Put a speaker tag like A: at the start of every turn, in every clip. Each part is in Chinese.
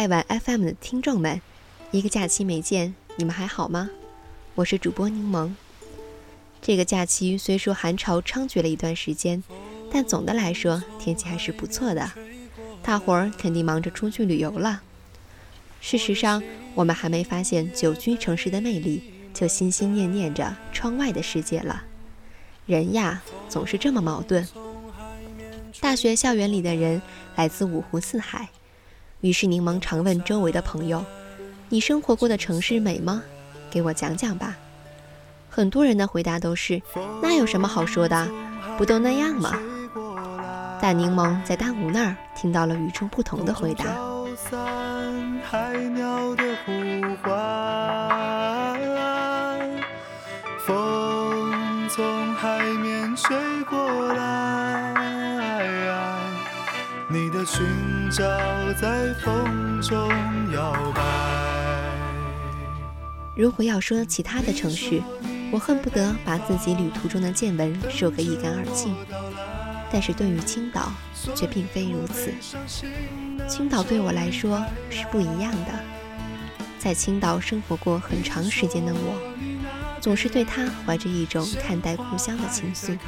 A: 爱玩 FM 的听众们，一个假期没见，你们还好吗？我是主播柠檬。这个假期虽说寒潮猖獗了一段时间，但总的来说天气还是不错的。大伙儿肯定忙着出去旅游了。事实上，我们还没发现久居城市的魅力，就心心念念着窗外的世界了。人呀，总是这么矛盾。大学校园里的人来自五湖四海。于是柠檬常问周围的朋友：“你生活过的城市美吗？给我讲讲吧。”很多人的回答都是：“那有什么好说的？不都那样吗？”但柠檬在大吴那儿听到了与众不同的回答。风从海面吹过来，的裙角在风中摇摆。如果要说其他的城市，我恨不得把自己旅途中的见闻说个一干二净。但是对于青岛，却并非如此。青岛对我来说是不一样的。在青岛生活过很长时间的我，总是对他怀着一种看待故乡的情愫。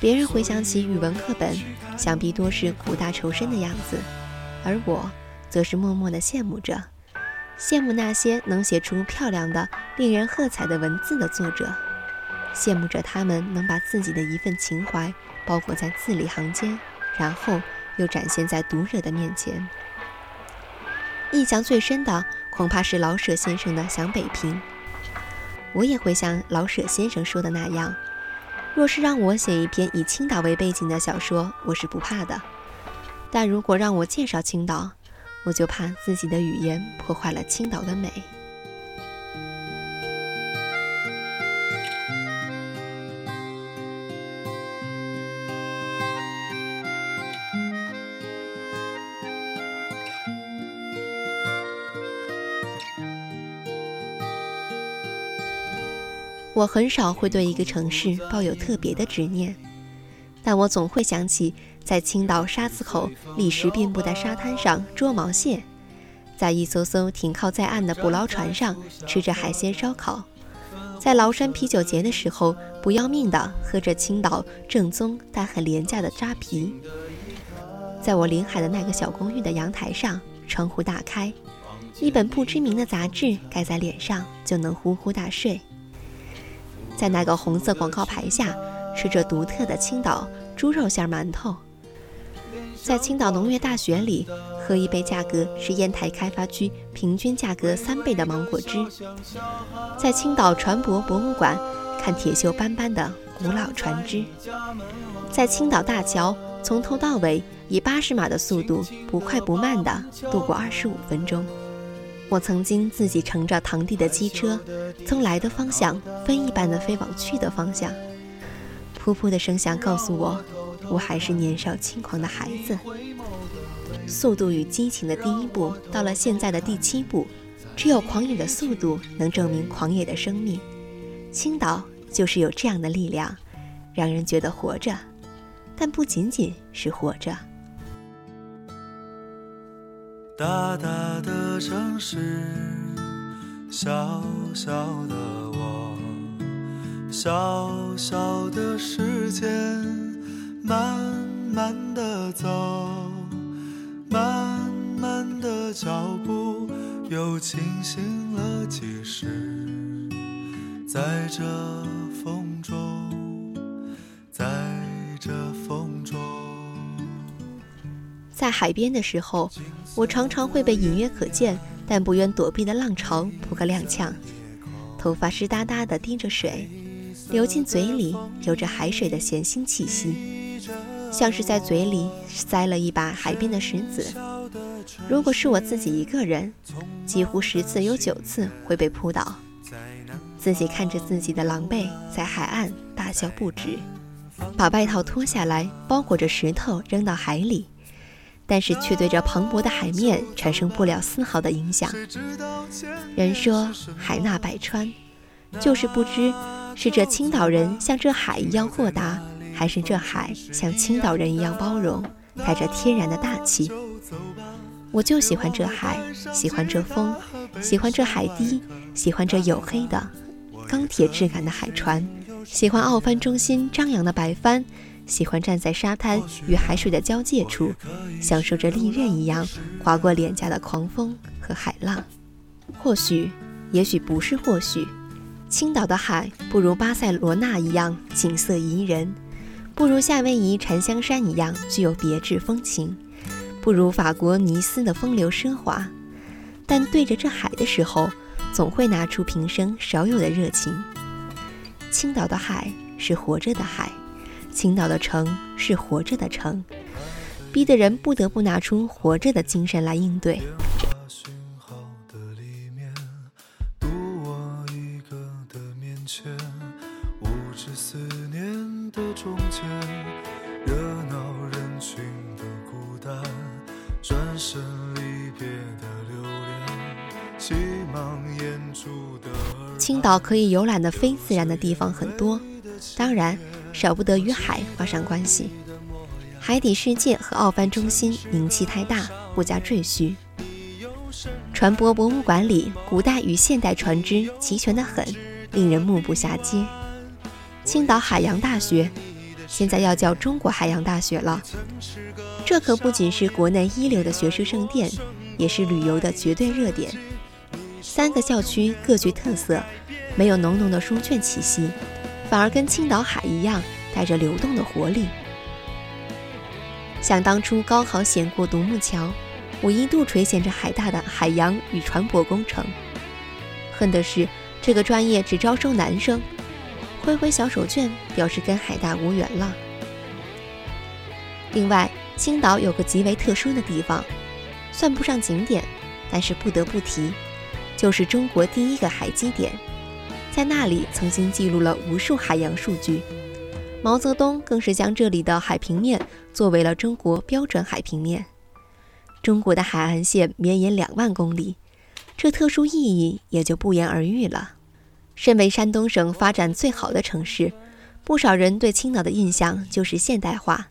A: 别人回想起语文课本，想必多是苦大仇深的样子，而我，则是默默的羡慕着。羡慕那些能写出漂亮的、令人喝彩的文字的作者，羡慕着他们能把自己的一份情怀包裹在字里行间，然后又展现在读者的面前。印象最深的恐怕是老舍先生的《想北平》。我也会像老舍先生说的那样，若是让我写一篇以青岛为背景的小说，我是不怕的；但如果让我介绍青岛，我就怕自己的语言破坏了青岛的美。我很少会对一个城市抱有特别的执念，但我总会想起。在青岛沙子口砾石遍布的沙滩上捉毛蟹，在一艘艘停靠在岸的捕捞船上吃着海鲜烧烤，在崂山啤酒节的时候不要命的喝着青岛正宗但很廉价的扎啤，在我临海的那个小公寓的阳台上，窗户大开，一本不知名的杂志盖在脸上就能呼呼大睡，在那个红色广告牌下吃着独特的青岛猪肉馅馒头。在青岛农业大学里喝一杯价格是烟台开发区平均价格三倍的芒果汁，在青岛船舶博物馆看铁锈斑斑的古老船只，在青岛大桥从头到尾以八十码的速度不快不慢地度过二十五分钟。我曾经自己乘着堂弟的机车，从来的方向飞一般的飞往去的方向，噗噗的声响告诉我。我还是年少轻狂的孩子，速度与激情的第一步到了现在的第七步，只有狂野的速度能证明狂野的生命。青岛就是有这样的力量，让人觉得活着，但不仅仅是活着。大大的城市，小小的我，小小的时间。慢慢的走，慢慢的脚步，又清醒了几时？在这风在海边的时候，我常常会被隐约可见但不愿躲避的浪潮扑个踉跄，头发湿哒哒的滴着水，流进嘴里，有着海水的咸腥气息。像是在嘴里塞了一把海边的石子。如果是我自己一个人，几乎十次有九次会被扑倒。自己看着自己的狼狈，在海岸大笑不止，把外套脱下来包裹着石头扔到海里，但是却对这磅礴的海面产生不了丝毫的影响。人说海纳百川，就是不知是这青岛人像这海一样豁达。还是这海像青岛人一样包容，带着天然的大气。我就喜欢这海，喜欢这风，喜欢这海堤，喜欢这黝黑的钢铁质感的海船，喜欢奥帆中心张扬的白帆，喜欢站在沙滩与海水的交界处，享受着利刃一样划过脸颊的狂风和海浪。或许，也许不是或许，青岛的海不如巴塞罗那一样景色宜人，不如夏威夷檀香山一样具有别致风情。不如法国尼斯的风流奢华，但对着这海的时候，总会拿出平生少有的热情。青岛的海是活着的海，青岛的城是活着的城，逼得人不得不拿出活着的精神来应对。青岛可以游览的非自然的地方很多，当然少不得与海发生关系。海底世界和奥帆中心名气太大，不加赘叙。船舶博物馆里古代与现代船只齐全得很，令人目不暇接。青岛海洋大学现在要叫中国海洋大学了，这可不仅是国内一流的学术圣殿，也是旅游的绝对热点。三个校区各具特色，没有浓浓的书卷气息，反而跟青岛海一样，带着流动的活力。想当初高考险过独木桥，我一度垂涎着海大的海洋与船舶工程，恨的是这个专业只招收男生，挥挥小手绢表示跟海大无缘了。另外，青岛有个极为特殊的地方，算不上景点，但是不得不提。就是中国第一个海基点，在那里曾经记录了无数海洋数据。毛泽东更是将这里的海平面作为了中国标准海平面。中国的海岸线绵延两万公里，这特殊意义也就不言而喻了。身为山东省发展最好的城市，不少人对青岛的印象就是现代化。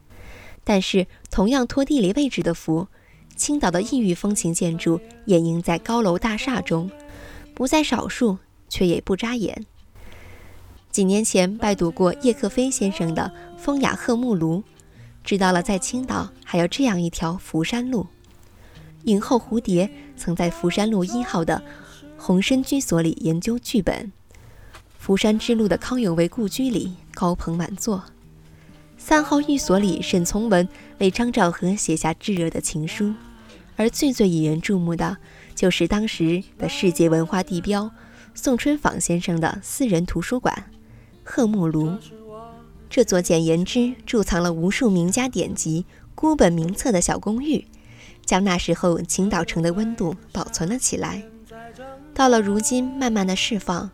A: 但是，同样托地理位置的福。青岛的异域风情建筑掩映在高楼大厦中，不在少数，却也不扎眼。几年前拜读过叶克飞先生的《风雅鹤木庐》，知道了在青岛还有这样一条福山路。影后蝴蝶曾在福山路一号的红参居所里研究剧本。福山之路的康有为故居里高朋满座。三号寓所里，沈从文为张兆和写下炙热的情书，而最最引人注目的，就是当时的世界文化地标宋春舫先生的私人图书馆——鹤木庐。这座简言之贮藏了无数名家典籍、孤本名册的小公寓，将那时候青岛城的温度保存了起来。到了如今，慢慢的释放，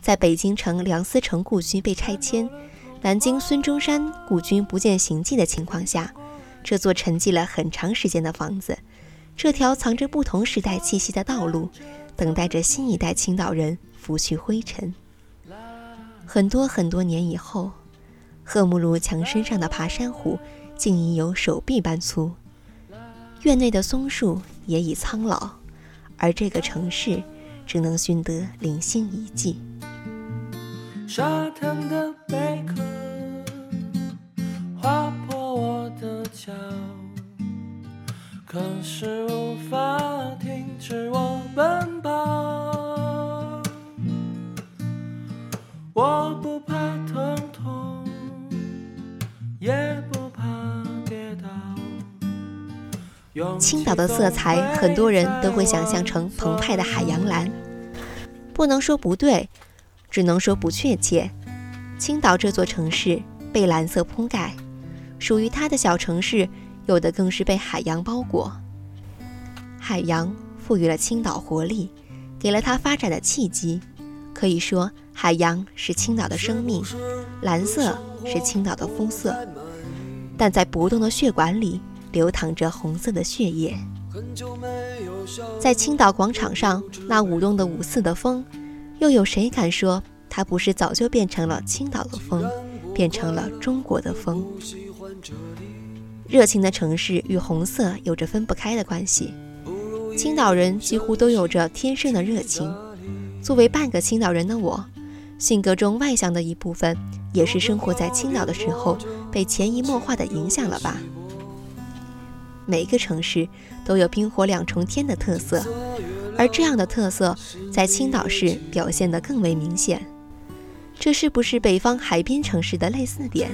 A: 在北京城梁思成故居被拆迁。南京孙中山故居不见形迹的情况下，这座沉寂了很长时间的房子，这条藏着不同时代气息的道路，等待着新一代青岛人拂去灰尘。很多很多年以后，赫木鲁墙身上的爬山虎竟已有手臂般粗，院内的松树也已苍老，而这个城市只能寻得零星遗迹。沙滩的贝壳划破我的脚，可是无法停止我奔青岛的色彩，很多人都会想象成澎湃的海洋蓝，不能说不对。只能说不确切。青岛这座城市被蓝色铺盖，属于它的小城市，有的更是被海洋包裹。海洋赋予了青岛活力，给了它发展的契机。可以说，海洋是青岛的生命，蓝色是青岛的肤色。但在搏动的血管里，流淌着红色的血液。在青岛广场上，那舞动的五四的风。又有谁敢说，它不是早就变成了青岛的风，变成了中国的风？热情的城市与红色有着分不开的关系。青岛人几乎都有着天生的热情。作为半个青岛人的我，性格中外向的一部分，也是生活在青岛的时候被潜移默化的影响了吧。每个城市都有冰火两重天的特色，而这样的特色在青岛市表现得更为明显。这是不是北方海滨城市的类似点？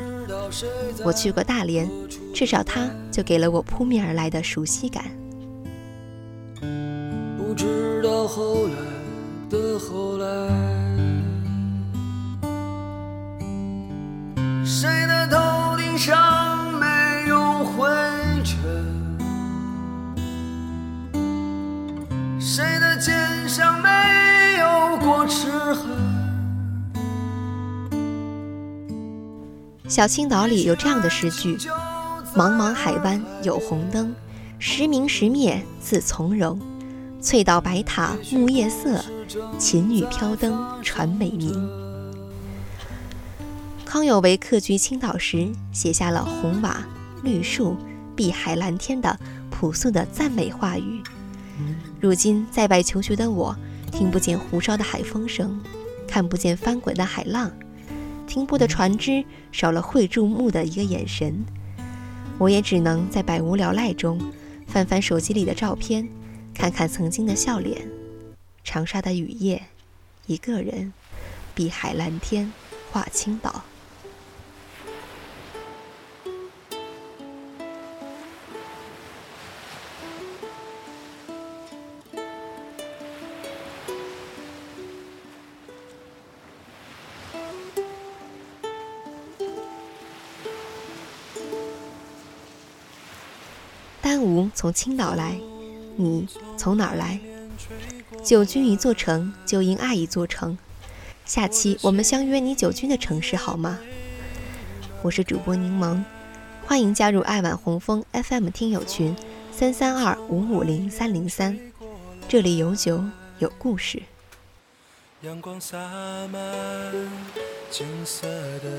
A: 我去过大连，至少它就给了我扑面而来的熟悉感。不知道后来的后来，像没有过齿痕？小青岛里有这样的诗句：“茫茫海湾有红灯，时明时灭自从容。翠岛白塔木叶色，琴女飘灯传美名。”康有为客居青岛时，写下了红瓦绿树碧海蓝天的朴素的赞美话语。如今在外求学的我，听不见胡哨的海风声，看不见翻滚的海浪。停泊的船只少了会注目的一个眼神，我也只能在百无聊赖中翻翻手机里的照片，看看曾经的笑脸。长沙的雨夜，一个人，碧海蓝天，画青岛。丹吾从青岛来，你从哪儿来？久居一座城，就应爱一座城。下期我们相约你久居的城市，好吗？我是主播柠檬，欢迎加入爱晚红枫 FM 听友群三三二五五零三零三，这里有酒有故事。阳光洒满金色的